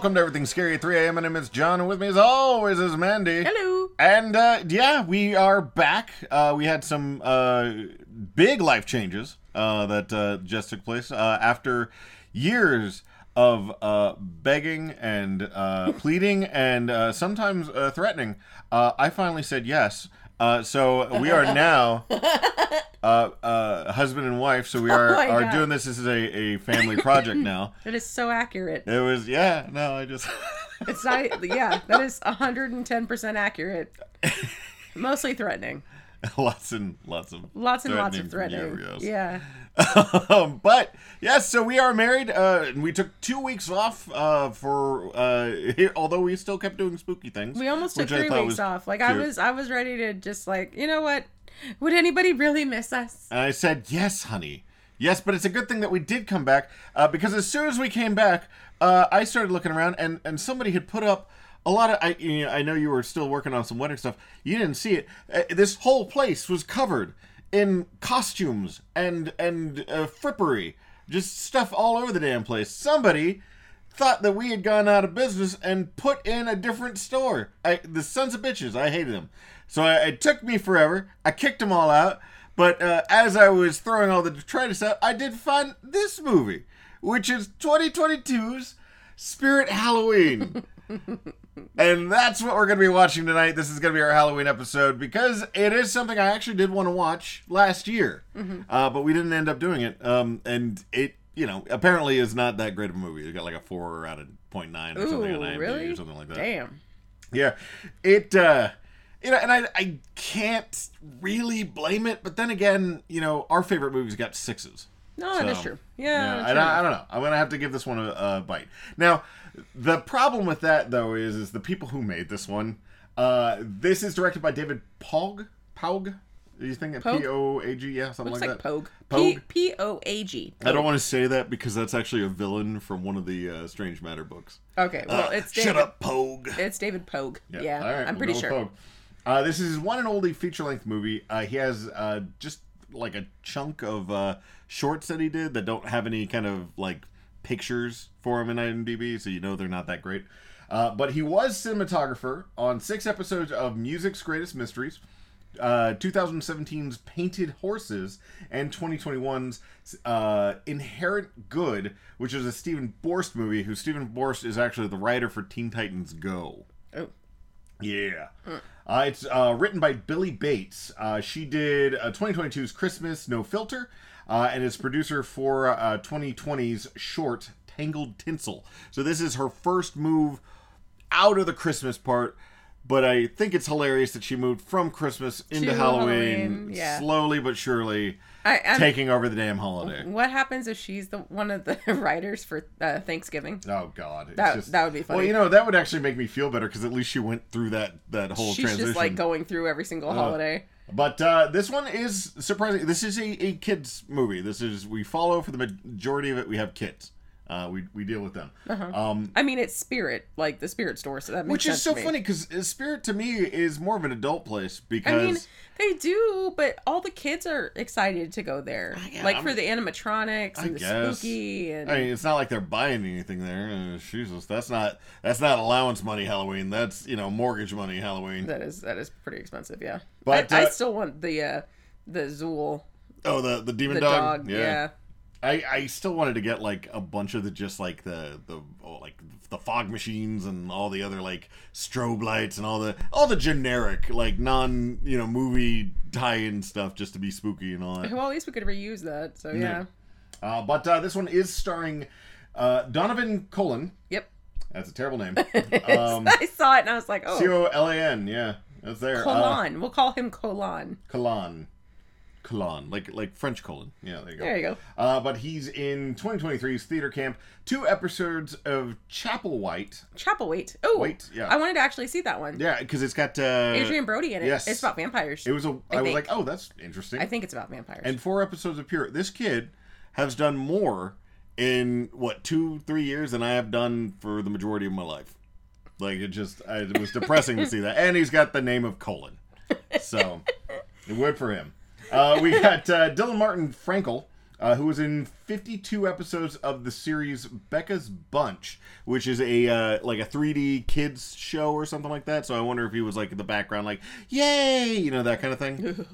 welcome to Everything Scary at 3 a.m. My name is John, and with me as always is Mandy. Hello. And uh, yeah, we are back. Uh, we had some uh, big life changes uh, that uh, just took place uh, after years of uh, begging and uh, pleading and uh, sometimes uh, threatening. Uh, I finally said yes. Uh, so we are now uh, uh, husband and wife. So we are, Oh my are God. doing this. This is a, a family project now. That is so accurate. It was yeah. No, I just It's not. Yeah, that is hundred and ten percent accurate. Mostly threatening. lots and lots of Lots and lots of threatening threatening. from you, yes. Yeah. um, but yes, so we are married. Uh, and we took two weeks off uh, for uh, although we still kept doing spooky things. We almost took three weeks off. Like I was, I was ready to just like, you know what? Would anybody really miss us? And I said, "Yes, honey, yes." But it's a good thing that we did come back uh, because as soon as we came back, uh, I started looking around, and and somebody had put up a lot of. I you know, I know you were still working on some wedding stuff. You didn't see it. Uh, this whole place was covered in costumes and and uh, frippery, just stuff all over the damn place. Somebody thought that we had gone out of business and put in a different store. I, the sons of bitches, I hated them. So I, it took me forever. I kicked them all out. But uh, as I was throwing all the detritus out, I did find this movie, which is 2022's Spirit Halloween. and that's what we're going to be watching tonight. This is going to be our Halloween episode because it is something I actually did want to watch last year, uh, but we didn't end up doing it. Um, and it, you know, apparently is not that great of a movie. It got like a four out of 0.9 or something on Ooh, IMDb really? or something like that. Damn. Yeah, it. uh you know, and I, I can't really blame it, but then again, you know, our favorite movies got sixes. No, that is true. Yeah, Yeah. I, true. don't, I don't know. I'm gonna have to give this one a, a bite. Now, the problem with that though is, is the people who made this one. Uh, this is directed by David Pog. Pog. Do you think? P O A G? Yeah, something Looks like like that. Pogue. Pogue? P P O A G. I don't want to say that because that's actually a villain from one of the uh, Strange Matter books. Okay. Well, Uh, it's shut up, Pogue. It's David Pogue. Yeah. Right, I'm we'll pretty sure. Pogue. Uh, this is one and only feature length movie. Uh, he has uh, just like a chunk of uh, shorts that he did that don't have any kind of like pictures for him in IMDb, so you know they're not that great. Uh, but he was cinematographer on six episodes of Music's Greatest Mysteries, uh, 2017's Painted Horses, and 2021's uh, Inherent Good, which is a Stephen Borst movie. Who Stephen Borst is actually the writer for Teen Titans Go. Oh. Yeah. Uh, it's uh, written by Billie Bates. Uh, she did uh, 2022's Christmas No Filter, uh, and is producer for uh, 2020's short Tangled Tinsel. So this is her first move out of the Christmas part. But I think it's hilarious that she moved from Christmas into To Halloween, Halloween, yeah. slowly but surely, I, taking over the damn holiday. What happens if she's the one of the writers for uh, Thanksgiving? Oh God, That- just, that would be funny. Well, you know that would actually make me feel better because at least she went through that that whole She's transition. just like going through every single holiday. But uh, this one is surprising. This is a, a kids movie. This is we follow for the majority of it. We have kids. Uh, we we deal with them. Um, I mean, it's Spirit, like the Spirit store, so that makes which is so funny because Spirit to me is more of an adult place I because mean, they do, but all the kids are excited to go there, Yeah, like I'm- for the animatronics I and the guess. spooky and I mean, it's not like they're buying anything there. Uh, Jesus, that's not that's not allowance money Halloween. That's you know mortgage money Halloween. that is that is pretty expensive. Yeah, But, I, I uh, still want the uh the Zuul, Oh, the the demon the dog. dog. Yeah. I, I still wanted to get like a bunch of the just like the the oh, like the fog machines and all the other like strobe lights and all the all the generic like non you know movie tie-in stuff just to be spooky and all that. Well, at least we could reuse that. So yeah. Uh, but uh, this one is starring uh, Donovan Cullen. Yep. That's a terrible name. Um, I saw it and I was like, C oh, O L A N. Yeah, that's there. Uh, Colon. we'll call him Colon. Colon. Colon, like like French colon. Yeah, there you go. There you go. Uh, but he's in 2023's theater camp. Two episodes of Chapel White. Chapelwaite. Oh, Wait, yeah. I wanted to actually see that one. Yeah, because it's got uh, Adrien Brody in it. yes. It's about vampires. It was a. I, I was like, oh, that's interesting. I think it's about vampires. and four episodes of Pure. This kid has done more in what two, three years than I have done for the majority of my life. Like it just, I, it was depressing to see that. And he's got the name of Colon, so it for him. Uh, we got uh, Dylan Martin Frankel uh, who was in 52 episodes of the series Becca's Bunch, which is a uh, like a 3D kids show or something like that. So I wonder if he was like in the background, like "Yay!" you know that kind of thing.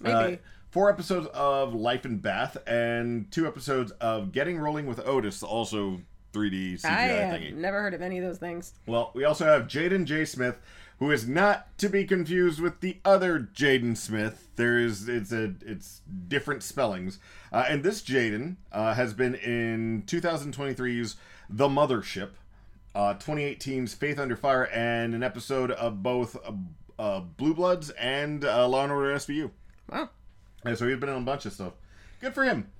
Maybe. Uh, four episodes of Life in Bath and two episodes of Getting Rolling with Otis, also 3D CGI I thingy. never heard of any of those things. Well, we also have Jaden J. Smith, who is not to be confused with the other Jaden Smith. There is it's a it's different spellings. Uh, and this Jaden uh, has been in 2023's The Mothership, uh, 2018's Faith Under Fire, and an episode of both uh, uh, Blue Bloods and uh, Law and Order SVU. Wow. And so he's been in a bunch of stuff. Good for him.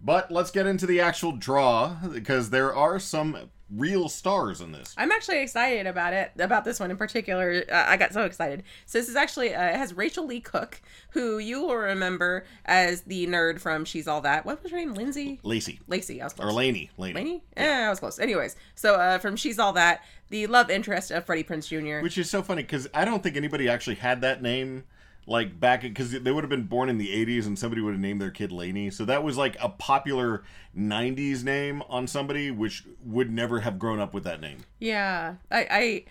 But let's get into the actual draw because there are some real stars in this. I'm actually excited about it, about this one in particular. Uh, I got so excited. So this is actually uh, it has Rachael Leigh Cook, who you will remember as the nerd from She's All That. What was her name? Lindsay. Lacey Lacey. I was or close. Laney. Laney. Laney? Yeah, I was close. Anyways, so uh, from She's All That, the love interest of Freddie Prinze Jr. Which is so funny because I don't think anybody actually had that name like back because they would have been born in the 80s and somebody would have named their kid Laney. So that was like a popular 90s name on somebody which would never have grown up with that name. yeah, I, I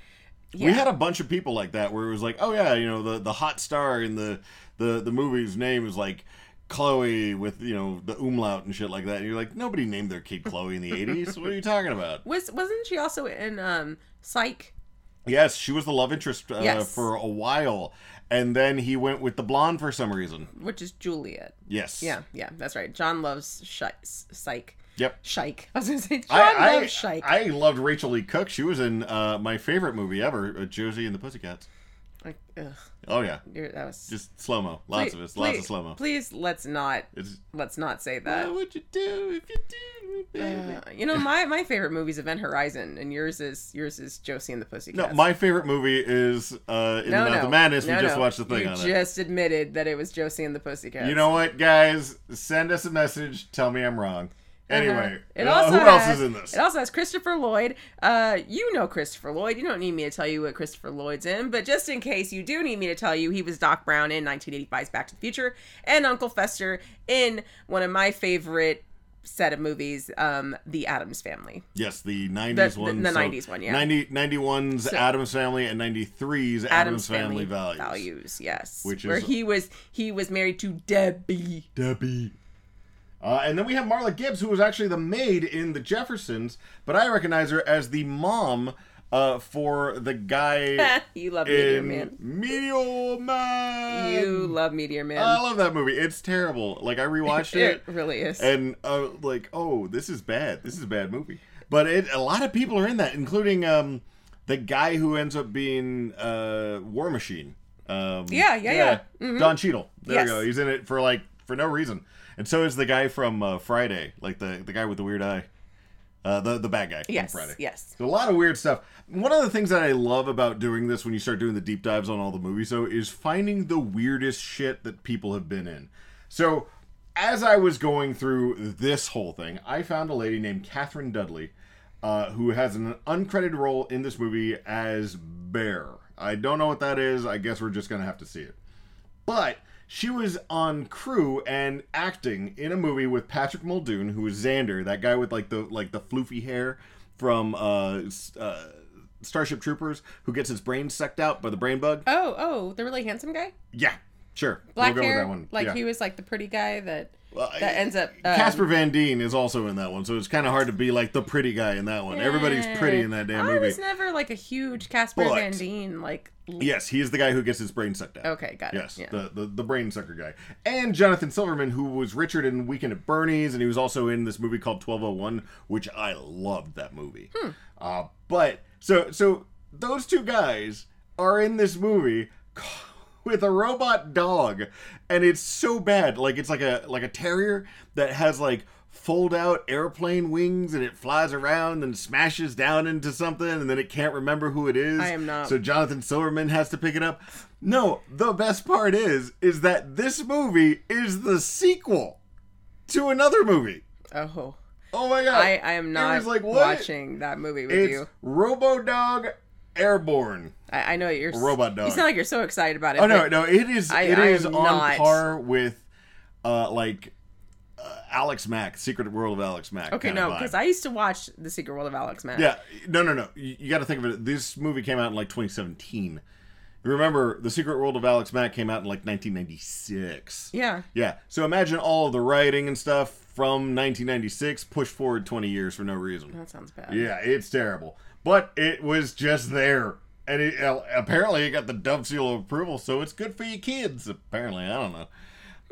yeah. We had a bunch of people like that where it was like, oh yeah, you know, the the hot star in the the the movie's name is like Chloe with you know the umlaut and shit like that. And you're like, nobody named their kid Chloe in the 80s. what are you talking about? was wasn't she also in um Psych? Yes, she was the love interest uh, Yes. for a while, and then he went with the blonde for some reason. Which is Juliet. Yes. Yeah, yeah, that's right. John loves Psych. Yep. Shike. I was gonna say John I, loves Shike. I loved Rachael Leigh Cook. She was in uh, my favorite movie ever, uh, Josie and the Pussycats. Like, ugh, Oh yeah, you're, that was just slow mo, lots of it, lots please- of slow mo. Please let's not It's let's not say that. what would you do if you did, baby? Uh, you know, my my favorite movie is Event Horizon, and yours is yours is Josie and the Pussycats. no, my favorite movie is uh, In the Mouth of Madness. No, we just no. watched the thing you on it. just admitted that it was Josie and the Pussycats. You know what, guys? Send us a message. Tell me I'm wrong. Anyway, Uh-huh. It uh, also who else has- is in this? It also has Christopher Lloyd. Uh, you know Christopher Lloyd. You don't need me to tell you what Christopher Lloyd's in, but just in case you do need me to tell you, he was Doc Brown in 1985's Back to the Future and Uncle Fester in one of my favorite set of movies, um, The Addams Family. Yes, the 90s The- the- one. the so 90s one, yeah. 90, 91's So- Addams Family and 93's Addams, Family, Values. yes. Which where is- he was he was married to Debbie. Debbie. Uh, and then we have Marla Gibbs, who was actually the maid in The Jeffersons, but I recognize her as the mom uh, for the guy you love Meteor Man. Meteor Man. You love Meteor Man. I love that movie. It's terrible. Like I rewatched it it, really is. and uh, like, oh, this is bad. This is a bad movie. But it, a lot of people are in that, including um, the guy who ends up being uh, War Machine. Um, Yeah, yeah, yeah. Mhm. Don Cheadle. There Yes. we go. He's in it for like for no reason, and so is the guy from uh, Friday, like the the guy with the weird eye, uh, the the bad guy yes, from Friday. yes. So a lot of weird stuff. One of the things that I love about doing this when you start doing the deep dives on all the movies, though, is finding the weirdest shit that people have been in. So as I was going through this whole thing, I found a lady named Catherine Dudley, uh, who has an uncredited role in this movie as Bear. I don't know what that is. I guess we're just gonna have to see it. But she was on crew and acting in a movie with Patrick Muldoon, who was Zander, that guy with like the like the floofy hair from uh, uh, Starship Troopers, who gets his brain sucked out by the brain bug. Oh, oh, the really handsome guy, Yeah, sure. black we'll go hair, with that one. like yeah. he was like the pretty guy that Well, that ends up. Um, Casper Van Dien is also in that one, so it's kind of hard to be like the pretty guy in that one. Everybody's pretty in that damn I movie. was never like a huge Casper But- Van Dien like. Yes, he is the guy who gets his brain sucked out. Okay, got it. Yes, Yeah. the, the the brain sucker guy, and Jonathan Silverman, who was Richard in Weekend at Bernie's, and he was also in this movie called Twelve Oh One, which I loved that movie. Hmm. Uh, but so so those two guys are in this movie with a robot dog, and it's so bad. Like it's like a like a terrier that has like fold out airplane wings and it flies around and smashes down into something and then it can't remember who it is. I am not- So Jonathan Silverman has to pick it up. No, the best part is is that this movie is the sequel to another movie. Oh, Oh my god! I I am not like, watching that movie with It's you. Robo Dog Airborne. I, I know you're Robot dog. You sound like you're so excited about it. Oh no, no, it is I- it I is on not. par with uh like uh, Alex Mack, Secret World of Alex Mack. Okay, no, because I used to watch The Secret World of Alex Mack. Yeah, no, no, no. You, you got to think of it. This movie came out in like 2017. You remember, The Secret World of Alex Mack came out in like 1996. Yeah. Yeah. So imagine all of the writing and stuff from 1996 pushed forward 20 years for no reason. That sounds bad. Yeah, it's terrible. But it was just there. And it, uh, apparently it got the Dove seal of approval, so it's good for your kids. Apparently, I don't know.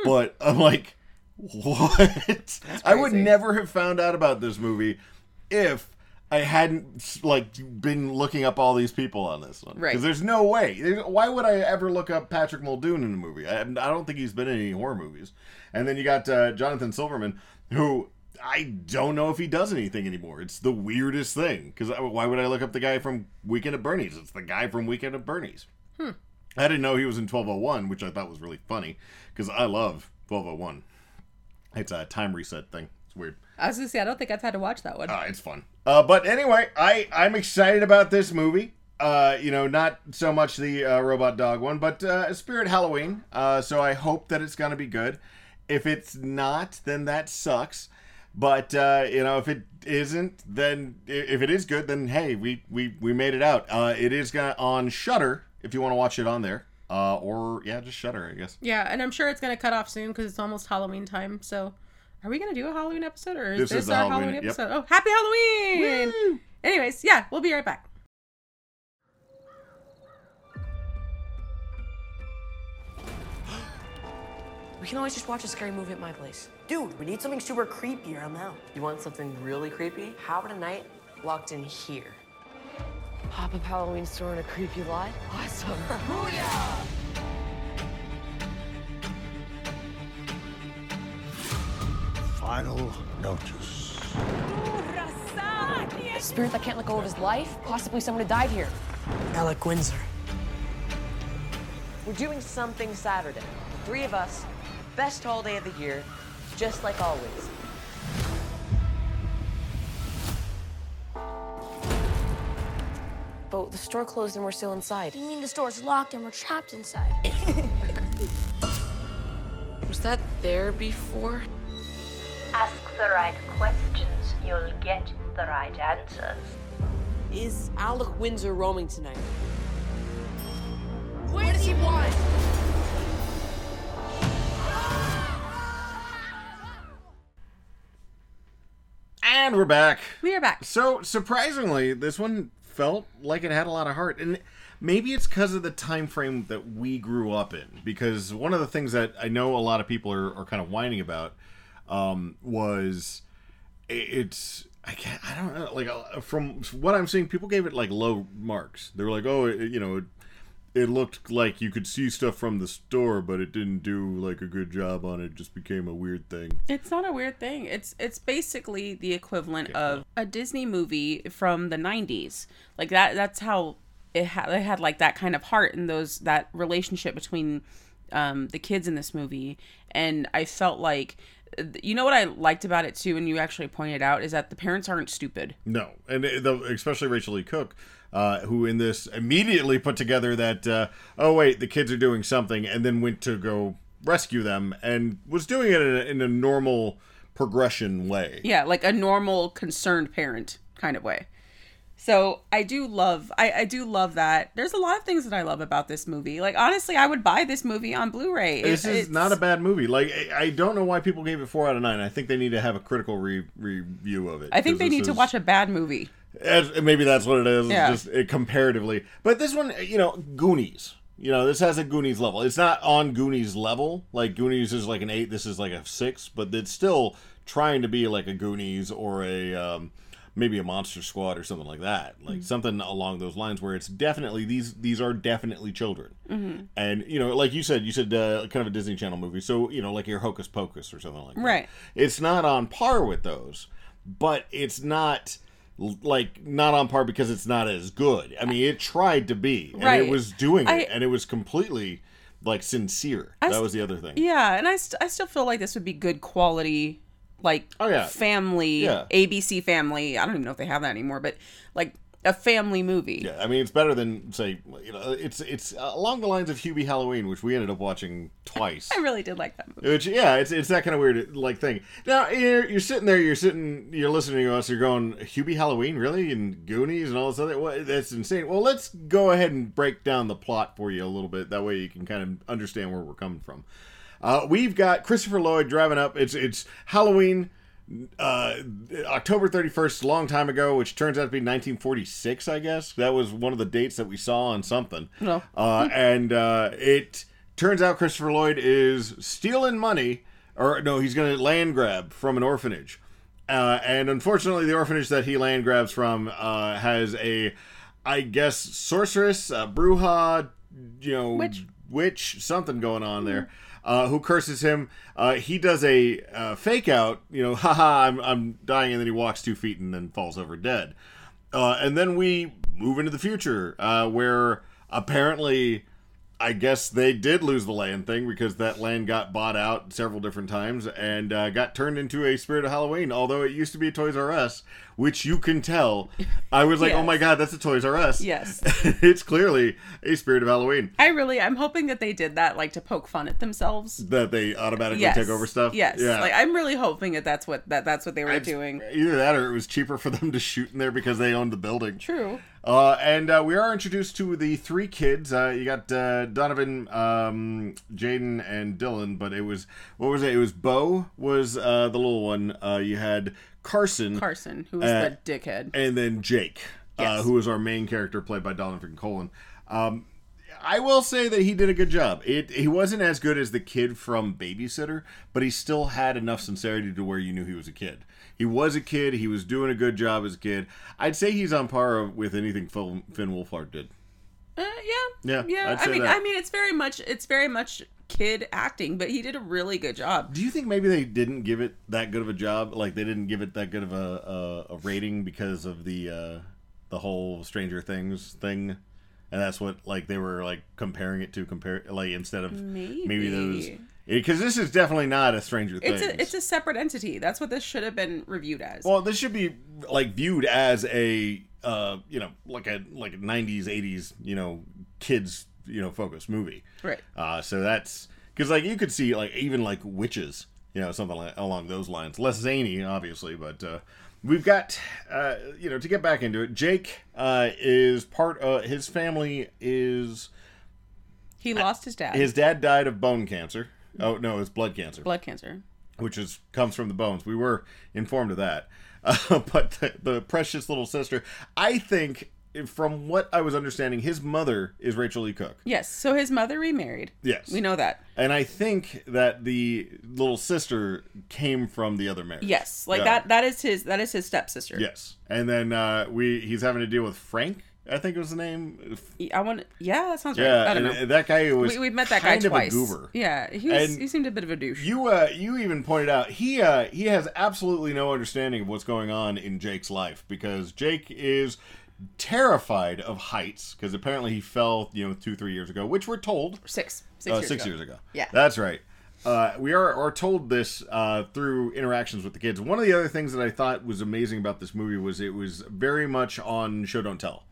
But I'm like, what? I would never have found out about this movie if I hadn't like been looking up all these people on this one. Right. Because there's no way. Why would I ever look up Patrick Muldoon in a movie? I, I don't think he's been in any horror movies. And then you got uh, Jonathan Silverman, who I don't know if he does anything anymore. It's the weirdest thing. Because why would I look up the guy from Weekend at Bernie's? It's the guy from Weekend at Bernie's. I didn't know he was in 1201, which I thought was really funny because I love 1201. It's a time reset thing. It's weird. I was gonna say I don't think I've had to watch that one. Uh, it's fun. Uh, but anyway, I I'm excited about this movie. Uh, you know, not so much the uh, robot dog one, but uh, Spirit Halloween. Uh, so I hope that it's gonna be good. If it's not, then that sucks. But uh, you know, if it isn't, then if it is good, then hey, we we we made it out. Uh, it is gonna on Shudder if you want to watch it on there. Uh, or yeah, just Shudder, I guess. Yeah, and I'm sure it's gonna cut off soon because it's almost Halloween time. So, are we gonna do a Halloween episode or is This this, is our Halloween- Halloween, yep. episode? Oh, happy Halloween! Anyways, yeah, we'll be right back. We can always just watch a scary movie at my place. Dude, we need something super creepy around the house. You want something really creepy? How about a night locked in here? Pop up Halloween store in a creepy lot? Awesome. Final notice. A Spirit that can't let go of his life? Possibly someone who died here. Alec Windsor. We're doing something Saturday. The three of us, best holiday of the year, just like always. But the store closed and we're still inside. You mean the store's locked and we're trapped inside? Was that there before? Ask the right questions, you'll get the right answers. Is Alec Windsor roaming tonight? What does he want? And we're back. We are back. So surprisingly, this one felt like it had a lot of heart, and maybe it's because of the time frame that we grew up in. Because one of the things that I know a lot of people are, are kind of whining about um, was it's I can't I don't know like uh, from what I'm seeing, people gave it like low marks. They were like, oh, you know. It, looked like you could see stuff from the store, but it didn't do like a good job on it. It just became a weird thing. It's not a weird thing. It's it's basically the equivalent of a Disney movie from the '90s. Like that. That's how it had. It had like that kind of heart and those that relationship between um, the kids in this movie. And I felt like, you know, what I liked about it too, and you actually pointed out is that the parents aren't stupid. No, and the, especially Rachael Leigh Cook, uh, who in this immediately put together that uh, oh wait, the kids are doing something, and then went to go rescue them, and was doing it in a, in a normal progression way. Yeah, like a normal concerned parent kind of way. So I do love I, I do love that. There's a lot of things that I love about this movie. Like honestly, I would buy this movie on Blu-ray. This is not a bad movie. Like I- I don't know why people gave it four out of nine. I think they need to have a critical re- review of it. I think they need to watch a bad movie. As- maybe that's what it is. Yeah. Just uh, comparatively, but this one, you know, Goonies. You know, this has a Goonies level. It's not on Goonies level. Like Goonies is like an eight. This is like a six, but it's still trying to be like a Goonies or a um, maybe a Monster Squad or something like that. Like something along those lines, where it's definitely these these are definitely children. Mm-hmm. And you know, like you said, you said uh, kind of a Disney Channel movie. So you know, like your Hocus Pocus or something like that. Right. It's not on par with those, but it's not like not on par because it's not as good. I mean, it tried to be, and Right. it was doing it, I- and it was completely like sincere. I that st- was the other thing. Yeah, and I, st- I still feel like this would be good quality, like Oh, yeah. family, Yeah. ABC family. I don't even know if they have that anymore, but like a family movie. Yeah, I mean it's better than say you know it's it's along the lines of Hubie Halloween, which we ended up watching twice. I really did like that movie. Which yeah, it's it's that kind of weird like thing. Now you're, you're sitting there, you're sitting, you're listening to us, you're going Hubie Halloween, really, and Goonies and all this other. What, that's insane. Well, let's go ahead and break down the plot for you a little bit. That way you can kind of understand where we're coming from. Uh, we've got Christopher Lloyd driving up. It's it's Halloween, uh, October thirty first, a long time ago, which turns out to be nineteen forty six. I guess that was one of the dates that we saw on something. No. Uh, and uh, it turns out Christopher Lloyd is stealing money, or no, he's going to land grab from an orphanage. Uh, and unfortunately, the orphanage that he land grabs from uh, has a, I guess, sorceress, uh, bruja, you know, Witch. witch, something going on there. Uh, who curses him? Uh, he does a uh, fake out, you know, haha, I'm, I'm dying, and then he walks two feet and then falls over dead. Uh, and then we move into the future, uh, where apparently, I guess they did lose the land thing because that land got bought out several different times and uh, got turned into a Spirit of Halloween. Although it used to be a Toys R Us, which you can tell. I was like, oh my god, that's a Toys R Us. Yes. it's clearly a Spirit of Halloween I really, I'm hoping that they did that like to poke fun at themselves. that they automatically Yes. take over stuff. Yes. Yeah. Like I'm really hoping that that's what that that's what they were It's- doing. Either that or it was cheaper for them to shoot in there because they owned the building. True. Uh, and uh, we are introduced to the three kids. Uh, you got uh, Donovan, um, Jaden, and Dylan. But it was what was it? It was Bo was uh, the little one. Uh, you had Carson, Carson, who was the dickhead. and then Jake, uh, Yes. who was our main character, played by Donovan Colin. Um, I will say that he did a good job. It he wasn't as good as the kid from Babysitter, but he still had enough sincerity to where you knew he was a kid. He was a kid. He was doing a good job as a kid. I'd say he's on par with anything Phil, Finn Wolfhard did. Uh, yeah. Yeah, Yeah. I mean, that. I mean, it's very much, it's very much kid acting, but he did a really good job. Do you think maybe they didn't give it that good of a job? Like they didn't give it that good of a, a, a rating because of the uh, the whole Stranger Things thing, and that's what like they were like comparing it to compare like instead of maybe those Maybe. Because this is definitely not a Stranger Things. It's a, it's a separate entity. That's what this should have been reviewed as. well, this should be like viewed as a uh, you know like a like a '90s '80s you know kids you know focused movie. right. Uh, so that's because like you could see like even like witches, you know, something like, along those lines. Less zany, obviously, but uh, we've got uh, you know to get back into it. Jake uh, is part. of his family is He lost his dad. his dad died of bone cancer. Oh no, it's blood cancer, blood cancer. which is comes from the bones. We were informed of that. Uh, but the, the precious little sister, I think. From what I was understanding, his mother is Rachael Leigh Cook. Yes. So his mother remarried. Yes. We know that. And I think that the little sister came from the other marriage. Yes. Like Yeah. that. That is his. That is his stepsister. Yes. And then uh, we he's having to deal with Frank. I think it was the name. I want. Yeah, that sounds right. Yeah, I don't know. that guy was. We, we've met that guy twice. A goober. Yeah, he was, And he seemed a bit of a douche. You uh, you even pointed out he uh, he has absolutely no understanding of what's going on in Jake's life because Jake is terrified of heights because apparently he fell you know two three years ago, which we're told six. Six, uh, years, six ago. years ago. Yeah. that's right. Uh, we are, are told this uh, through interactions with the kids. One of the other things that I thought was amazing about this movie was it was very much on show don't tell.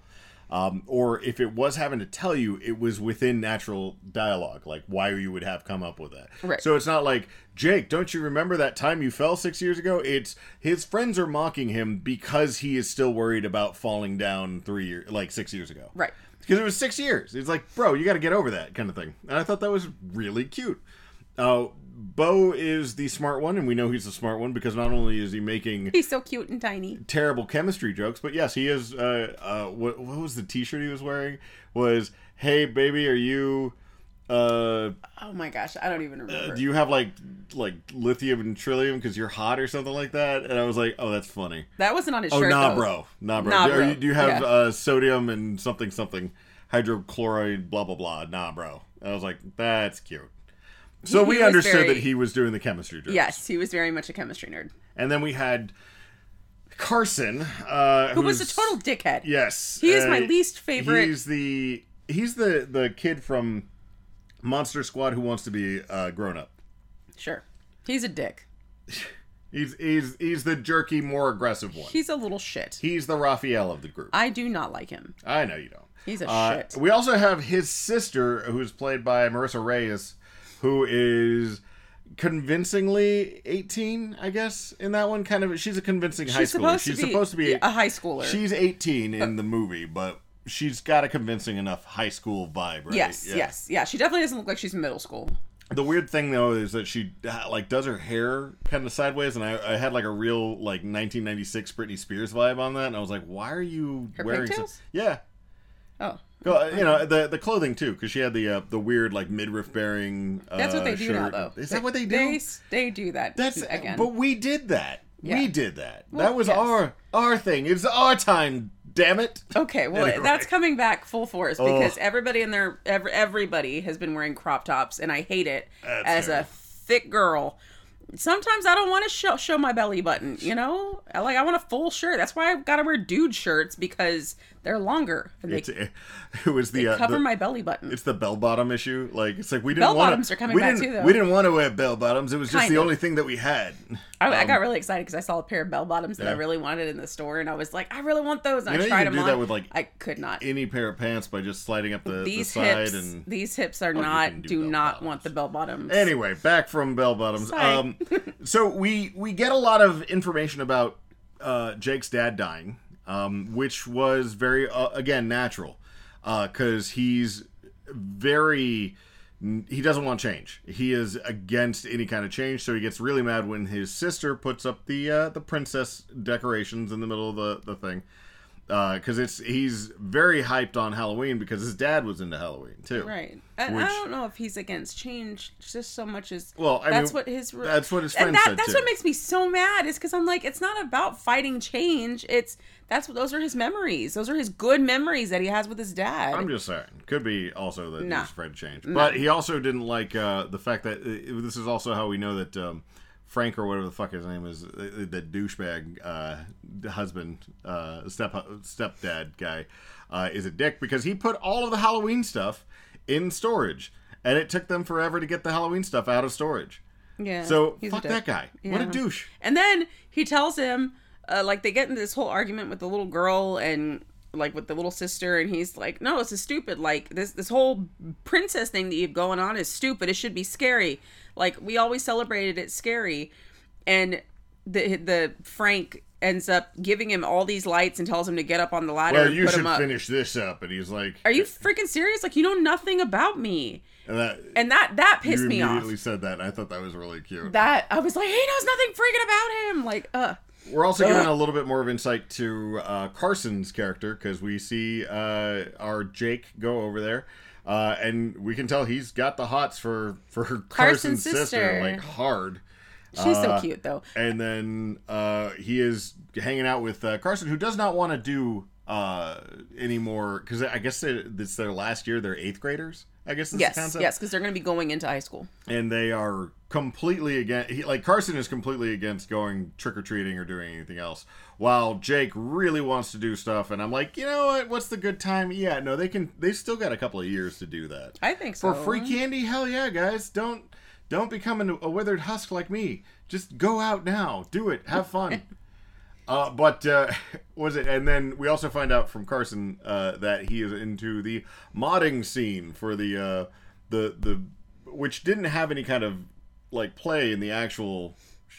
Um, or if it was having to tell you, it was within natural dialogue, like why you would have come up with that. Right. So it's not like Jake, don't you remember that time you fell six years ago? It's his friends are mocking him because he is still worried about falling down three years, like six years ago. Right. Because it was six years. It's like, bro, you got to get over that kind of thing. And I thought that was really cute. Uh, Bo is the smart one, and we know he's the smart one because not only is he making He's so cute and tiny. terrible chemistry jokes, but yes, he is. Uh, uh, what, what was the T-shirt he was wearing? Was hey baby, are you? Uh, Oh my gosh, I don't even remember. do you have like like lithium and trillium because you're hot or something like that? And I was like, oh, that's funny. that wasn't on his Oh, shirt. nah, though. bro, nah, bro. Nah, do, bro. you- do you have Yeah. uh, sodium and something something hydrochloride blah blah blah? Nah, bro. I was like, that's cute. So we understood very- that he was doing the chemistry jokes. Yes, he was very much a chemistry nerd. and then we had Carson, uh, Who was a total dickhead. Yes, He is uh, my least favorite- He's the he's the the kid from Monster Squad who wants to be uh, grown up. Sure. He's a dick. He's he's he's the jerky, more aggressive one. He's a little shit. He's the Raphael of the group. I do not like him. I know you don't. He's a Uh, shit. We also have his sister, who's played by Marissa Reyes, who is convincingly 18, I guess, in that one. Kind of, she's a convincing high schooler. she's supposed to be a high schooler. She's 18 in the movie, but she's got a convincing enough high school vibe, right? Yes, Yeah. yes, yeah. She definitely doesn't look like she's in middle school. The weird thing though is that she uh, like does her hair kind of sideways, and I, I had like a real like 1996 Britney Spears vibe on that, and I was like, why are you Her wearing? some- Yeah, Oh, uh, you know the the clothing too, because she had the uh, the weird like midriff bearing. Uh, that's what they do now, though. Is that what they do? They, they do that. that's again. But we did that. Yeah. We did that. Well, that was yes. our our thing. It's our time. Damn it. Okay, well, Anyway. that's coming back full force because everybody in their every, everybody has been wearing crop tops, and I hate it That's as terrible. a thick girl. Sometimes I don't want to show show my belly button. You know, like I want a full shirt. That's why I've got to wear dude shirts because they're longer they it was the, uh, cover the my belly button. It's the bell bottom issue. Like it's like we didn't Bell want bottoms are coming we back too, though. We didn't want to wear bell bottoms. It was just Kind the of. only thing that we had. I, I Um, got really excited because I saw a pair of bell bottoms that I really wanted in the store, and I was like, I really want those. And You know I you tried can them do on. that with, like, I could not. Any pair of pants by just sliding up the, the these side hips, and these hips are you not. do Do, not bottoms. want the bell bottoms. Anyway, back from bell bottoms. Um, so we we get a lot of information about uh, Jake's dad dying, um, which was very uh, again natural, because he's very he doesn't want change. He is against any kind of change, so he gets really mad when his sister puts up the uh, the princess decorations in the middle of the the thing. Because it's he's very hyped on Halloween because his dad was into Halloween too. Right. And Which- I don't know if he's against change just so much as Well, I that's mean, what his that's what his and friends that, said, That's too. what makes me so mad is because I'm like, it's not about fighting change. It's that's what those are his memories. Those are his good memories that he has with his dad. I'm just saying. Could be also that Nah. he's afraid to change. But he also didn't like uh, the fact that uh, this is also how we know that um, Frank or whatever the fuck his name is, uh, the douchebag uh, husband, uh, step stepdad guy, uh, is a dick because he put all of the Halloween stuff in storage, and it took them forever to get the Halloween stuff out of storage. yeah. So fuck that guy. What a douche. And then he tells him, uh, like, they get into this whole argument with the little girl and like with the little sister, and he's like, "No, this is stupid. Like this this whole princess thing that you've going on is stupid. It should be scary. Like we always celebrated it scary." And the the Frank ends up giving him all these lights and tells him to get up on the ladder Well, and you should finish this up, and he's like, Are you freaking serious? Like you know nothing about me. And that, And that that pissed me off. immediately said that, and I thought that was really cute. That I was like, he knows nothing freaking about him. Like, uh We're also given a little bit more of insight to uh, Carson's character because we see uh, our Jake go over there, uh, and we can tell he's got the hots for for Carson's, Carson's sister. sister. like hard. she's Uh, so cute though. And then uh, he is hanging out with uh, Carson, who does not want to do uh, anymore because I guess it- it's their last year. They're eighth graders. I guess Yes, concept? yes, because they're going to be going into high school. and they are completely against he, like carson is completely against going trick-or-treating or doing anything else while jake really wants to do stuff and i'm like you know what? What's the good time? Yeah no they can they still got a couple of years to do that. I think so. for free candy? Hell yeah guys. Don't don't become an, a withered husk like me. Just go out now. Do it. Have fun uh, but uh, was it? And then we also find out from Carson uh, that he is into the modding scene for the uh, the the which didn't have any kind of like play in the actual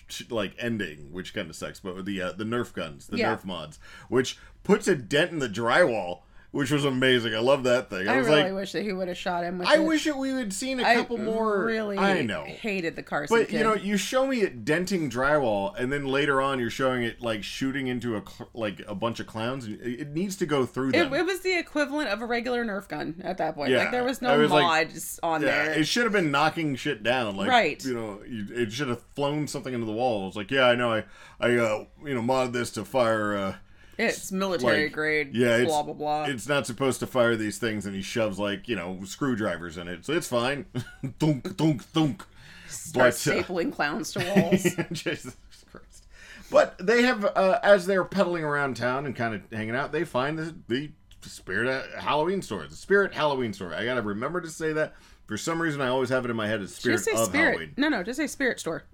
sh- like ending, which kind of sucks. But the uh, the Nerf guns, the Yeah. Nerf mods, which puts a dent in the drywall, which was amazing. I love that thing. I, I was really like, wish that he would have shot him. With I it. wish that we had seen a couple more. Really, I know. hated the Carson. But kid. you know, you show me it denting drywall, and then later on, you're showing it like shooting into a cl- like a bunch of clowns. It it needs to go through it, them. it was the equivalent of a regular Nerf gun at that point. Yeah, like there was no I was like- mods on yeah, there. it should have been knocking shit down. Like, Right. You know, it should have flown something into the wall. It's like, yeah, I know. I, I, uh, you know, modded this to fire. Uh, It's military like, grade. Yeah, it's, blah blah blah. It's not supposed to fire these things, and he shoves like you know screwdrivers in it, so it's fine. thunk, thunk, thunk. Start But, uh, stapling clowns to walls. Jesus Christ. But they have, uh, as they're pedaling around town and kind of hanging out, they find the, the Spirit Halloween store. The Spirit Halloween store. I gotta remember to say that. For some reason, I always have it in my head as Spirit just say of spirit. Halloween. No, no, just say spirit store.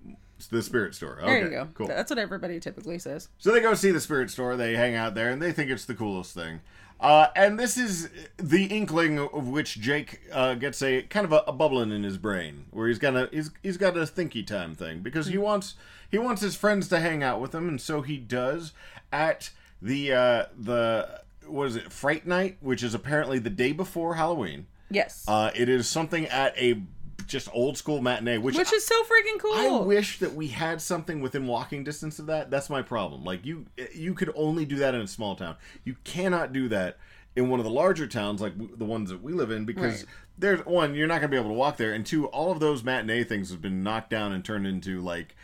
The spirit store. Okay, There you go. Cool. That's what everybody typically says. So they go see the spirit store. They hang out there, and they think it's the coolest thing. Uh, and this is the inkling of which Jake uh, gets a kind of a, a bubbling in his brain, where he's got a he's, he's got a thinky time thing because he wants he wants his friends to hang out with him, and so he does at the uh, the what is it Fright Night, which is apparently the day before Halloween. Yes. Uh, it is something at a just old school matinee, which Which is so freaking cool. I wish that we had something within walking distance of that. That's my problem. Like you, you could only do that in a small town. You cannot do that in one of the larger towns, like the ones that we live in, because Right. there's one, you're not going to be able to walk there, and two, all of those matinee things have been knocked down and turned into like,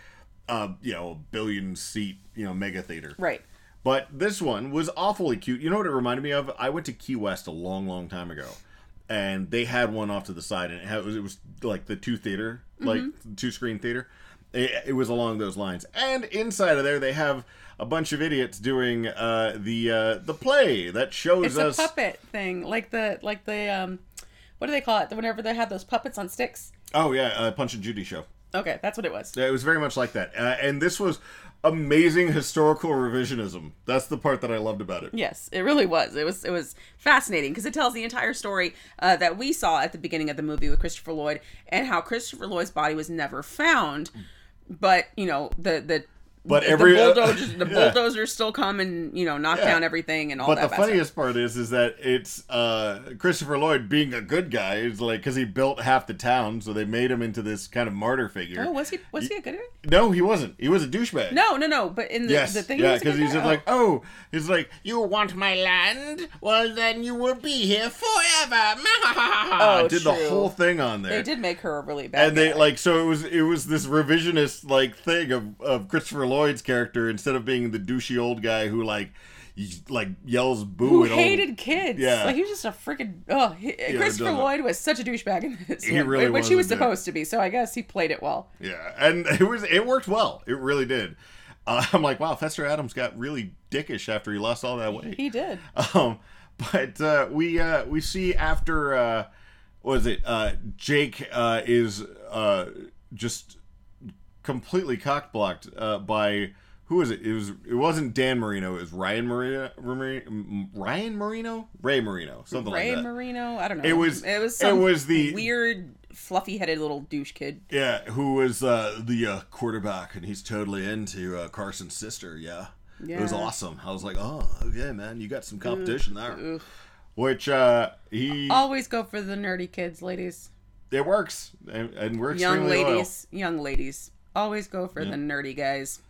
uh, you know, a billion seat, you know, mega theater. Right. But this one was awfully cute. You know what it reminded me of? I went to Key West a long, long time ago, and they had one off to the side, and it, had, it was like the two theater, like two screen theater. It, it was along those lines, and inside of there they have a bunch of idiots doing uh, the uh, the play that shows It's us. a puppet thing, like the like the um, what do they call it? Whenever they have those puppets on sticks. Oh yeah, uh, Punch and Judy show. Okay, that's what it was. Yeah, It was very much like that, uh, and this was amazing historical revisionism. That's the part that I loved about it. Yes, it really was. It was it was fascinating because it tells the entire story uh, that we saw at the beginning of the movie with Christopher Lloyd and how Christopher Lloyd's body was never found, but you know the the But the every- bulldozers the Yeah. bulldozers still come and you know knock Yeah. down everything and all But that. the bad stuff. funniest part is, is that it's uh, Christopher Lloyd being a good guy is like because he built half the town, so they made him into this kind of martyr figure. Oh, was he was he a good guy? No, he wasn't. He was a douchebag. No, no, no. But in the, Yes, the thing, yeah, he because good he's guy? just like, oh, he's like, you want my land? Well, then you will be here forever. Oh, did the whole thing on there. they did make her a really bad. and they like so it was it was this revisionist like thing of, of Christopher Lloyd's character instead of being the douchey old guy who like like yells boo who at old- hated kids. Yeah. like he was just a freaking. Oh, he, Christopher Lloyd was such a douchebag in this. He one, really which he was supposed to be. So I guess he played it well. Yeah, and it was it worked well. It really did. Uh, I'm like, wow, Fester Addams got really dickish after he lost all that weight. He did. Um, but uh, we uh, we see after uh, what is it? Uh, Jake uh, is uh, just completely cockblocked uh, by who is it? It was it wasn't Dan Marino. It was Ryan Marino. Ryan Marino, Ray Marino, something Ray like that. Ray Marino. I don't know. It was- It was. it was the- weird, fluffy-headed little douche kid. Yeah, who was uh, the uh, quarterback, and he's totally into uh, Carson's sister. Yeah. it was awesome. I was like, oh, okay, man, you got some competition there. Which uh, he Always go for the nerdy kids, ladies. it works, and, and we're Young extremely loyal. ladies. Young ladies. Always go for the nerdy guys.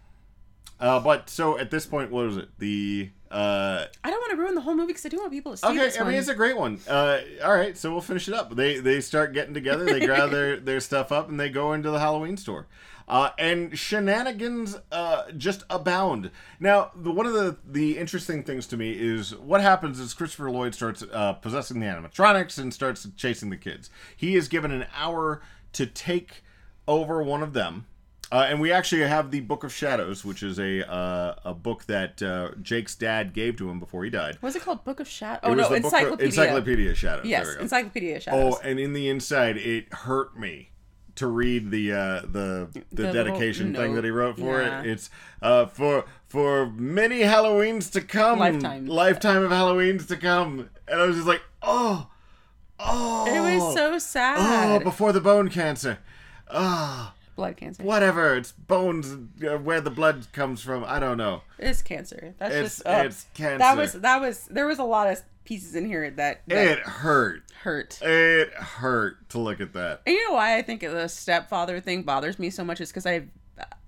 Uh, but so at this point, what was it? The uh, I don't want to ruin the whole movie because I do want people to see okay, this I mean one. it's a great one. Uh, all right, so we'll finish it up. They they start getting together, they grab their their stuff up, and they go into the Halloween store. Uh, and shenanigans uh, just abound. Now, the, one of the, the interesting things to me is what happens is Christopher Lloyd starts uh, possessing the animatronics and starts chasing the kids. He is given an hour to take over one of them. Uh, and we actually have the Book of Shadows, which is a uh, a book that uh, Jake's dad gave to him before he died. Was it called Book of Shadows? Oh no, Encyclopedia. Encyclopedia Shadows. Yes, there we go. Encyclopedia Shadows. Oh, and in the inside, it hurt me to read the uh, the the, The dedication thing that he wrote for Yeah. it. It's uh, for for many Halloweens to come, Lifetime. lifetime of Halloweens to come, and I was just like, oh, oh, It was so sad. oh, before the bone cancer. Ah, Blood cancer. whatever. It's bones uh, where the blood comes from. I don't know. It's cancer. That's It's- just uh, it's cancer. That was that was there was a lot of pieces in here that, that It hurt. hurt. It hurt to look at that. And you know why I think the stepfather thing bothers me so much is because I've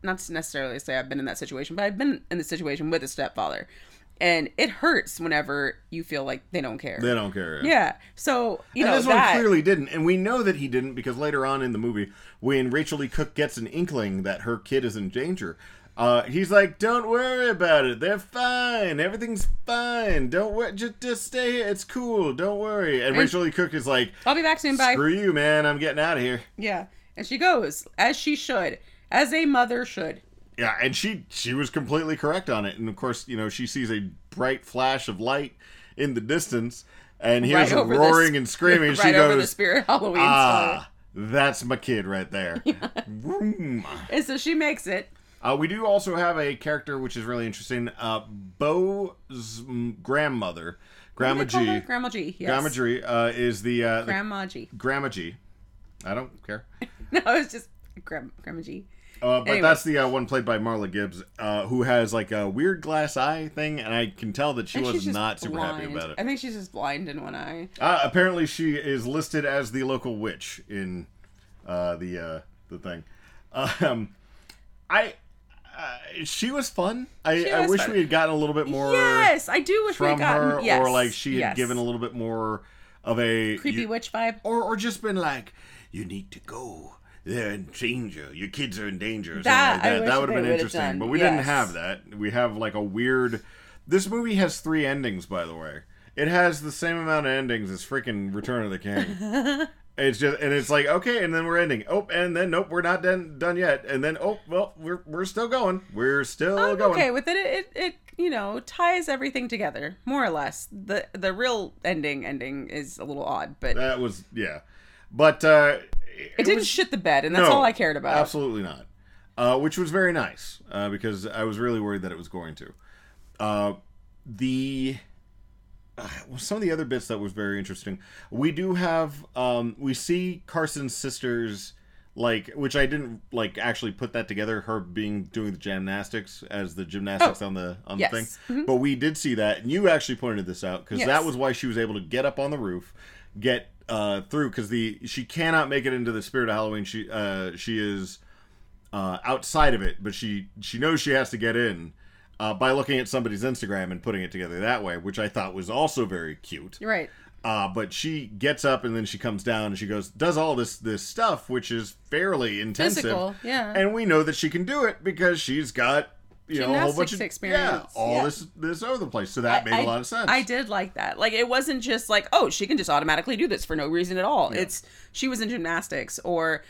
not necessarily say I've been in that situation, but I've been in the situation with a stepfather, and it hurts whenever you feel like they don't care. They don't care. yeah. So you and know this that. one clearly didn't, and we know that he didn't because later on in the movie, when Rachael Leigh Cook gets an inkling that her kid is in danger, uh, he's like, "Don't worry about it. They're fine. Everything's fine. Don't worry. Just just stay here. It's cool. Don't worry." And Rachael Leigh Cook is like, I'll be back soon. Bye. "Screw you, man. I'm getting out of here." Yeah. And she goes as she should, as a mother should. Yeah, and she she was completely correct on it. And of course, you know, she sees a bright flash of light in the distance and hears Right over the roaring and screaming. right she over goes, the spirit Halloween "Ah, That's my kid right there. Vroom. And so she makes it. Uh, we do also have a character which is really interesting. Uh, Bo's grandmother, Grandma What do they call G. Grandma G. Yes. Grandma G uh, is the, uh, Grandma G. Grandma G. I don't care. No, it's just Grandma G. Uh, but Anyway. that's the uh, one played by Marla Gibbs, uh, who has like a weird glass eye thing, and I can tell that she was not super happy about it. I think she's just blind in one eye. Uh, apparently, she is listed as the local witch in uh, the uh, the thing. Um, I uh, she was fun. I, She I wish fun. we had gotten a little bit more yes, I do wish we from had gotten. her, yes, or like she had yes. given a little bit more of a creepy you- witch vibe. or or just been like, you need to go. They're in danger. Your kids are in danger. Or That, something like that. That would have been interesting, done. but we didn't have that. We have like a weird. This movie has three endings, by the way. It has the same amount of endings as freaking Return of the King. it's just, and it's like okay, and then we're ending. Oh, and then nope, we're not done done yet. And then oh, well, we're we're still going. We're still I'm going. okay with it. it. It it you know ties everything together more or less. The the real ending ending is a little odd, but That was yeah, but uh, it, didn't was- shit the bed, and that's No, all I cared about. Absolutely not. Uh, which was very nice uh, because I was really worried that it was going to. Uh, the uh, well, some of the other bits that was very interesting. We do have um, we see Carson's sisters like which I didn't like actually put that together. Her being doing the gymnastics as the gymnastics Oh, on the on yes. the thing, but we did see that, and you actually pointed this out because Yes. that was why she was able to get up on the roof, get uh, through because the she cannot make it into the spirit of Halloween. She uh, she is uh, outside of it, but she she knows she has to get in uh, by looking at somebody's Instagram and putting it together that way, which I thought was also very cute. Right. Uh, but she gets up and then she comes down and she goes does all this this stuff, which is fairly intensive. Physical, yeah. And we know that she can do it because she's got you know a whole bunch Gymnastics of experience, yeah, all yeah. this this the place. So that made a a lot of sense. I did like that. Like it wasn't just like, oh, she can just automatically do this for no reason at all. It's she was in gymnastics or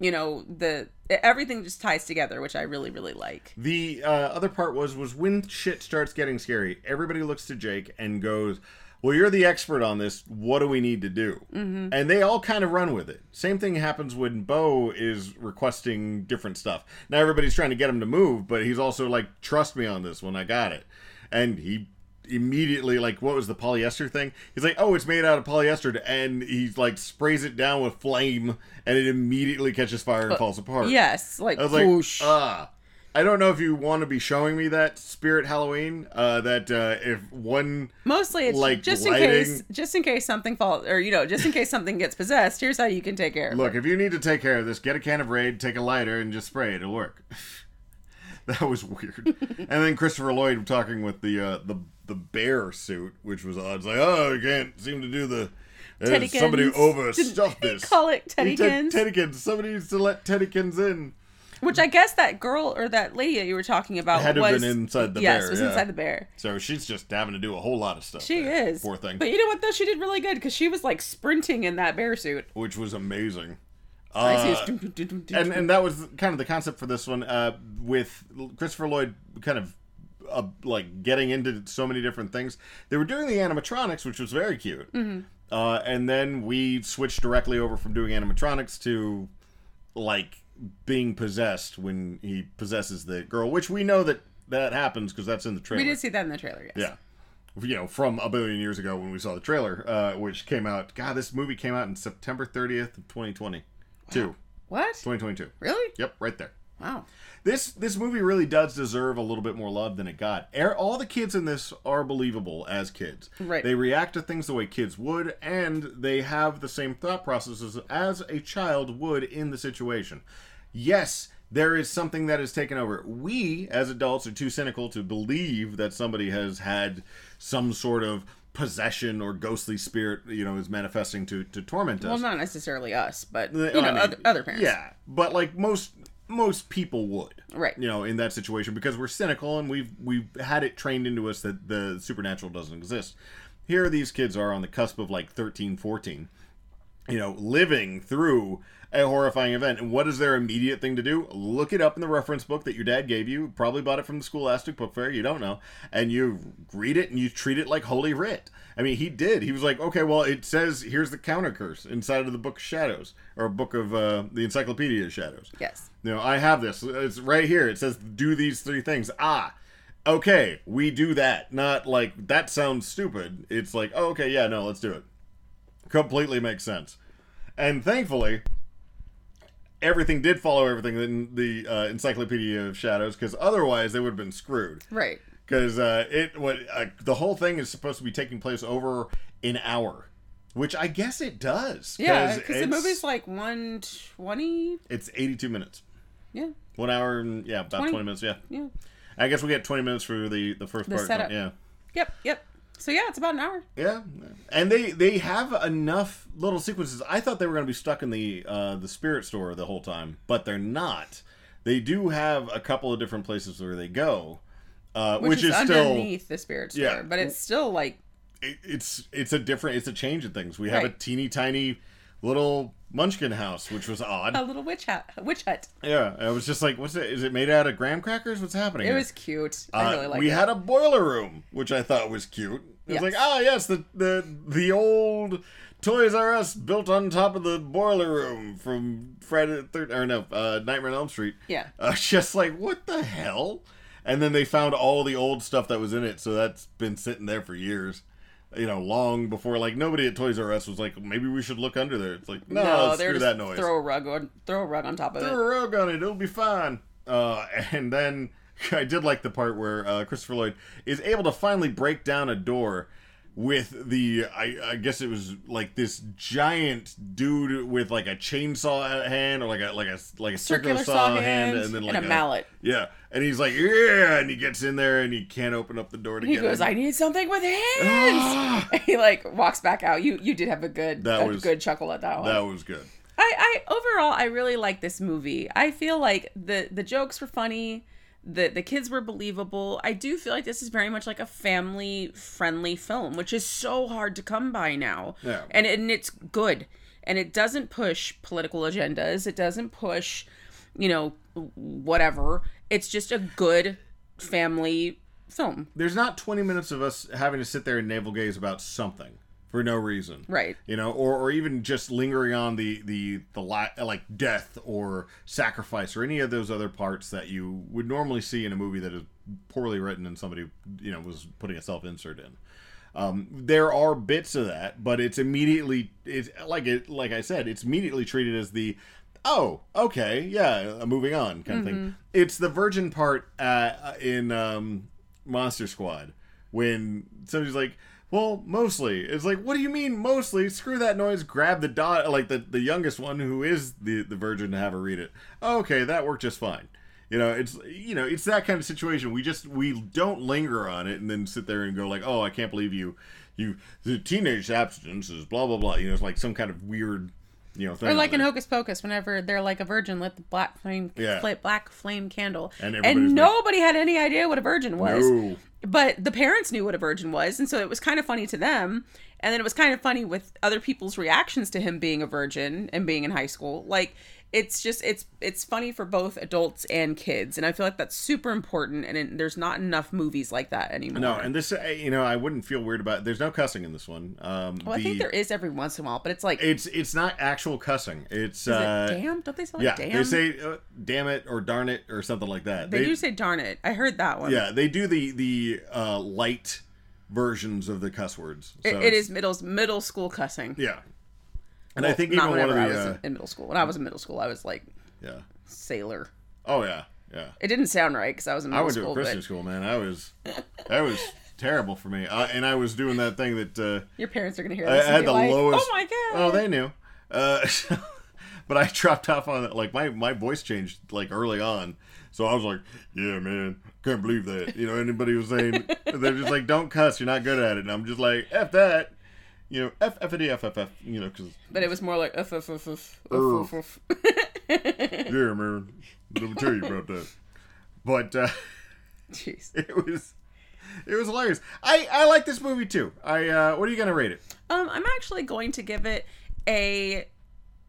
you know, the everything just ties together, which I really really like. The uh, other part was was when shit starts getting scary, everybody looks to Jake and goes, "Well, you're the expert on this. What do we need to do?" Mm-hmm. And they all kind of run with it. Same thing happens when Bo is requesting different stuff. Now everybody's trying to get him to move, but he's also like, "Trust me on this one. I got it." And he immediately like what was the polyester thing he's like oh it's made out of polyester and he like sprays it down with flame and it immediately catches fire and falls apart Yes, like I was like, whoosh. ah. I don't know if you want to be showing me that Spirit Halloween. Uh, that uh, if one, Mostly it's like, just lighting- in case just in case something falls or you know, just in case something gets possessed, here's how you can take care of look, it. if you need to take care of this, get a can of Raid, take a lighter, and just spray it. It'll work. that was weird. and then Christopher Lloyd talking with the uh, the the bear suit, which was odd. It's like, oh, you can't seem to do the. uh, Teddykins. somebody Didn't overstuffed this. call it Teddykins? Teddykins. Somebody needs to let Teddykins in. Which I guess that girl or that lady that you were talking about Had was been inside the yes, bear, was yeah. inside the bear. So she's just having to do a whole lot of stuff. She there. is. Poor thing. But you know what though? She did really good because she was like sprinting in that bear suit. which was amazing. Uh, and and that was kind of the concept for this one uh, with Christopher Lloyd kind of uh, like getting into so many different things. They were doing the animatronics, which was very cute. Mm-hmm. Uh, and then we switched directly over from doing animatronics to like being possessed when he possesses the girl, which we know that that happens because that's in the trailer. we did see that in the trailer. Yes. Yeah. You know, from a billion years ago when we saw the trailer, uh, which came out. God, this movie came out in September 30th of 2022. What? 2022. Really? Yep, right there. Wow. This this movie really does deserve a little bit more love than it got. All the kids in this are believable as kids. Right. They react to things the way kids would, and they have the same thought processes as a child would in the situation. Yes, there is something that is taken over. We, as adults, are too cynical to believe that somebody has had some sort of possession or ghostly spirit, you know, is manifesting to, to torment us. Well, not necessarily us, but you know, I mean, other, other parents. Yeah, but like most most people would, Right. You know, in that situation because we're cynical and we've we've had it trained into us that the supernatural doesn't exist. Here, these kids are on the cusp of like 13, 14 you know, living through a horrifying event. And what is their immediate thing to do? Look it up in the reference book that your dad gave you. Probably bought it from the Scholastic Book Fair. You don't know, and you read it and you treat it like holy writ. I mean, he did. He was like, okay, well, it says here's the counter curse inside of the Book of Shadows or Book of uh, the Encyclopedia of Shadows. Yes. You know, I have this. It's right here. It says do these three things. Ah, okay, we do that. Not like that sounds stupid. It's like, oh, okay, yeah, no, let's do it. Completely makes sense. And thankfully, everything did follow everything in the uh, Encyclopedia of Shadows because otherwise they would have been screwed. Right. Because uh, it what uh, the whole thing is supposed to be taking place over an hour, which I guess it does. Yeah, because the it's- movie's like one twenty. it's eighty-two minutes. Yeah. One hour and yeah, about 20 twenty minutes. Yeah. Yeah. I guess we get 20 minutes for the the first The part. setup. Yeah. Yep. Yep. So yeah, it's about an hour. Yeah. And they they have enough little sequences. I thought they were going to be stuck in the uh the spirit store the whole time, but they're not. They do have a couple of different places where they go. Uh, Which, which, is, is, still underneath the spirit store, Yeah. but it's still like it, it's it's a different it's a change of things. We have a teeny tiny little munchkin house, which was odd. a little witch hut. Witch hut. yeah, I was just like, what's it? Is it made out of graham crackers? What's happening? It here? was cute. I Uh, really liked we it. had a boiler room, which I thought was cute. It was like, ah, yes, the the the old Toys R Us built on top of the boiler room from Friday the Third or no, uh, Nightmare on Elm Street. Yeah. uh, just like what the hell? And then they found all the old stuff that was in it, so that's been sitting there for years. You know, long before like nobody at Toys R Us was like, maybe we should look under there. It's like, no, no, screw that noise throw a rug on throw a rug on top of throw it. Throw a rug on it. It'll be fine. Uh, and then I did like the part where uh, Christopher Lloyd is able to finally break down a door with the I, I guess it was like this giant dude with like a chainsaw hand or like a like a like a circular, Circular saw, hand hand and then and like a mallet. Yeah, and he's like yeah, and he gets in there and he can't open up the door to He get goes, in. "I need something with hands." Ah. he like walks back out. You you did have a good That a was- good chuckle at that one. that was good. I, I overall I really like this movie. I feel like the the jokes were funny, the the kids were believable. I do feel like this is very much like a family friendly film, which is so hard to come by now. Yeah. And and it's good. And it doesn't push political agendas. It doesn't push, you know, whatever. It's just a good family film. there's not 20 minutes of us having to sit there and navel gaze about something for no reason. Right. you know or, or even just lingering on the the the li- like death or sacrifice or any of those other parts that you would normally see in a movie that is poorly written and somebody you know was putting a self-insert in. Um, there are bits of that but it's immediately it's like it like i said it's immediately treated as the oh okay yeah uh, moving on kind of thing. It's the virgin part uh, in um, monster squad when somebody's like well mostly. It's like what do you mean mostly? Screw that noise. Grab the dot like the, the youngest one who is the, the virgin to have her read it. Okay that worked just fine. You know it's you know it's that kind of situation. We just we don't linger on it and then sit there and go like oh i can't believe you you the teenage abstinence is blah blah blah. You know it's like some kind of weird you know Or like in. Hocus Pocus, whenever they're like a virgin lit the black flame, Yeah. black flame candle, And and, everybody's like- nobody had any idea what a virgin was. No. But the parents knew what a virgin was, and so it was kind of funny to them. And then it was kind of funny with other people's reactions to him being a virgin and being in high school. Like it's just it's it's funny for both adults and kids, and I feel like that's super important. And it, there's not enough movies like that anymore. no and this uh, you know i wouldn't feel weird about it. there's no cussing in this one um well, I think there is every once in a while, but it's like it's it's not actual cussing it's is it uh damn? Don't they say like yeah damn? they say uh, damn it or darn it or something like that They do say darn it. I heard that one. yeah they do the the uh light versions of the cuss words So it it's- is middle middle school cussing. yeah and i think even one of whenever the I was uh, in middle school. When I was in middle school, I was like yeah sailor. oh yeah yeah It didn't sound right because I was in middle i went to school. a christian but school man i was that was terrible for me uh, and i was doing that thing that uh your parents are gonna hear I, this. I had the like, lowest. Oh my god! Oh, they knew. Uh, but I dropped off on it. Like my my voice changed like early on, so I was like, "Yeah, man, can't believe that." You know, anybody was saying they're just like, "Don't cuss, you're not good at it," and I'm just like, "F that." You know, F F D F F F. You know, because But it was more like uff, uff, Er. uff, uff, uff. yeah, man, let me tell you about that. But uh, Jeez. it was it was hilarious. I I like this movie too. I uh, what are you gonna rate it? Um, I'm actually going to give it a.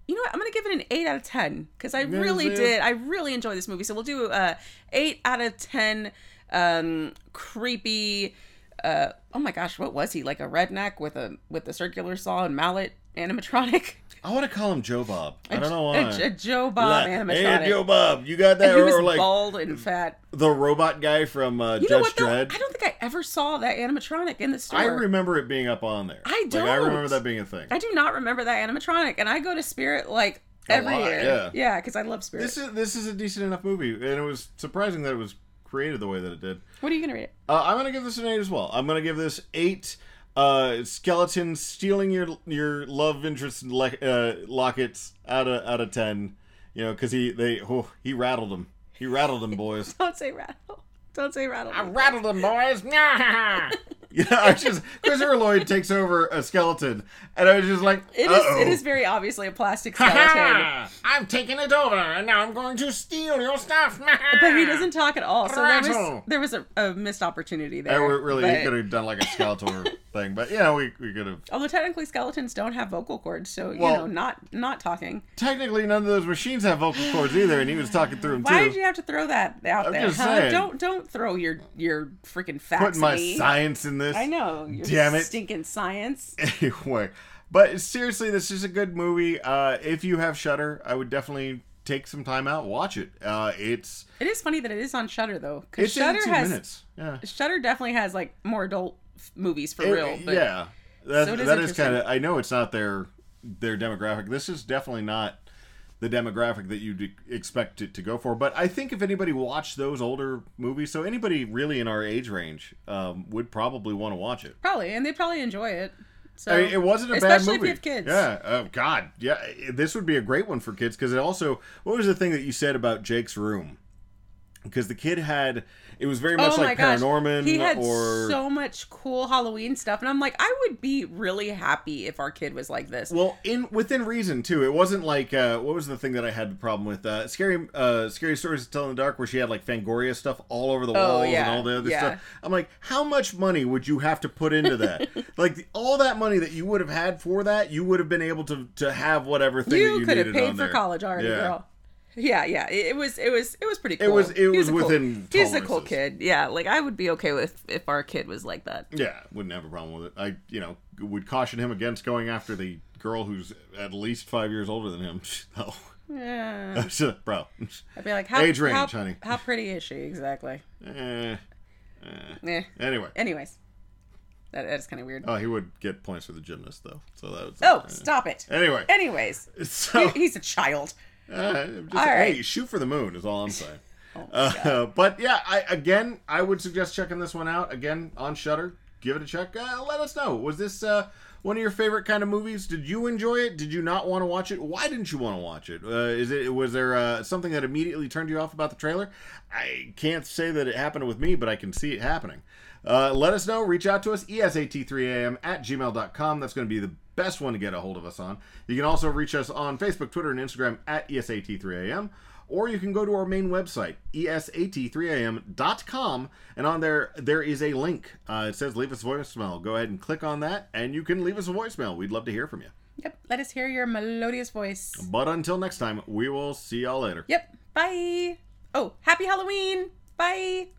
you know what? I'm gonna give it an eight out of ten because I really yeah. did. I really enjoyed this movie. So we'll do uh eight out of ten. Um, creepy. Uh, oh my gosh, what was he like? A redneck with a with a circular saw and mallet animatronic. I want to call him Joe Bob. I don't know A, why. a Joe Bob Like, animatronic. Hey, Joe Bob, you got that? and he was or like bald and fat. the robot guy from uh, You know Judge what? Dredd. I don't think I ever saw that animatronic in the store. I remember it being up on there. I Like, I remember that being a thing. I do not remember that animatronic, and I go to Spirit like every lot, year. yeah. yeah, because I love Spirit. This is this is a decent enough movie, and it was surprising that it was created the way that it did. what are you gonna rate it? Uh, I'm gonna give this an eight as well. I'm gonna give this eight uh, skeletons stealing your your love interest le- uh, lockets out of out of ten. You know, because he they oh, he rattled them. He rattled them, boys. Don't say rattle. Don't say rattle. I rattled them, boys. yeah, I just Christopher Lloyd takes over a skeleton, and I was just like, It is. Uh-oh. It is very obviously a plastic skeleton. I'm taking it over, and now I'm going to steal your stuff. Man. But he doesn't talk at all. So there was there was a, a missed opportunity there. we really he but- could have done like a Skeletor thing, but yeah, we, we could have. Although technically skeletons don't have vocal cords, so you know, not not talking. Technically, none of those machines have vocal cords either, and he was talking through them Why too. did you have to throw that out I'm there? just huh? Don't don't throw your your freaking facts. Putting my me. science in this. I know. Damn it. Stinking science. Anyway, but seriously, this is a good movie. Uh, if you have Shudder, I would definitely take some time out, watch it. Uh, it's It is funny that it is on Shudder though, because it's Shudder 82 has minutes. Yeah. Shudder definitely has like more adult f- movies for It- real. But yeah, that, So that is kind of. I know it's not their their demographic. This is definitely not the demographic that you'd expect it to go for. But I think if anybody watched those older movies, so anybody really in our age range um, would probably want to watch it. probably, and they'd probably enjoy it. So I mean, it wasn't a bad movie. Especially if you have kids. Yeah. Oh God. Yeah. This would be a great one for kids because it also. What was the thing that you said about Jake's room? Because the kid had. It was very much oh like gosh, Paranorman he had or. so much cool Halloween stuff, and I'm like, I would be really happy if our kid was like this. Well, in within reason too. It wasn't like uh, what was the thing that I had the problem with? Uh, scary, uh, scary stories to tell in the dark, where she had like Fangoria stuff all over the Oh, walls yeah, and all the other yeah. stuff. I'm like, how much money would you have to put into that? like the, all that money that you would have had for that, you would have been able to to have whatever thing that you you could have paid for college already, Yeah. girl. Yeah, yeah. It, was, it was, it was pretty cool. It was- it He was a cool- within He's a cool kid. Yeah, like I would be okay with if our kid was like that. Yeah, wouldn't have a problem with it. I, you know, would caution him against going after the girl who's at least five years older than him. Oh, Yeah. bro. I'd be like, how, Age range, how, honey. how pretty is she exactly? Eh. Eh. Anyway. Anyways, that, that's kind of weird. Oh, he would get points for the gymnast though. So that was. Oh, uh, stop it. Anyway, Anyways, so he- he's a child. Uh, just, All hey, shoot for the moon is all I'm saying. Oh, uh, but yeah, I again, I would suggest checking this one out again on Shudder. Give it a check. Uh, let us know. Was this uh, one of your favorite kind of movies? Did you enjoy it? Did you not want to watch it? Why didn't you want to watch it? Uh, is it was there uh, something that immediately turned you off about the trailer? I can't say that it happened with me, but I can see it happening. Uh, let us know. Reach out to us, E esat3am at gmail.com. That's going to be the best one to get a hold of us on. You can also reach us on Facebook, Twitter, and Instagram at E esat3am. Or you can go to our main website, E esat3am.com, and on there, there is a link. Uh, it says leave us a voicemail. Go ahead and click on that, and you can leave us a voicemail. We'd love to hear from you. Yep. Let us hear your melodious voice. But until next time, we will see y'all later. Yep. Bye. Oh, happy Halloween. Bye.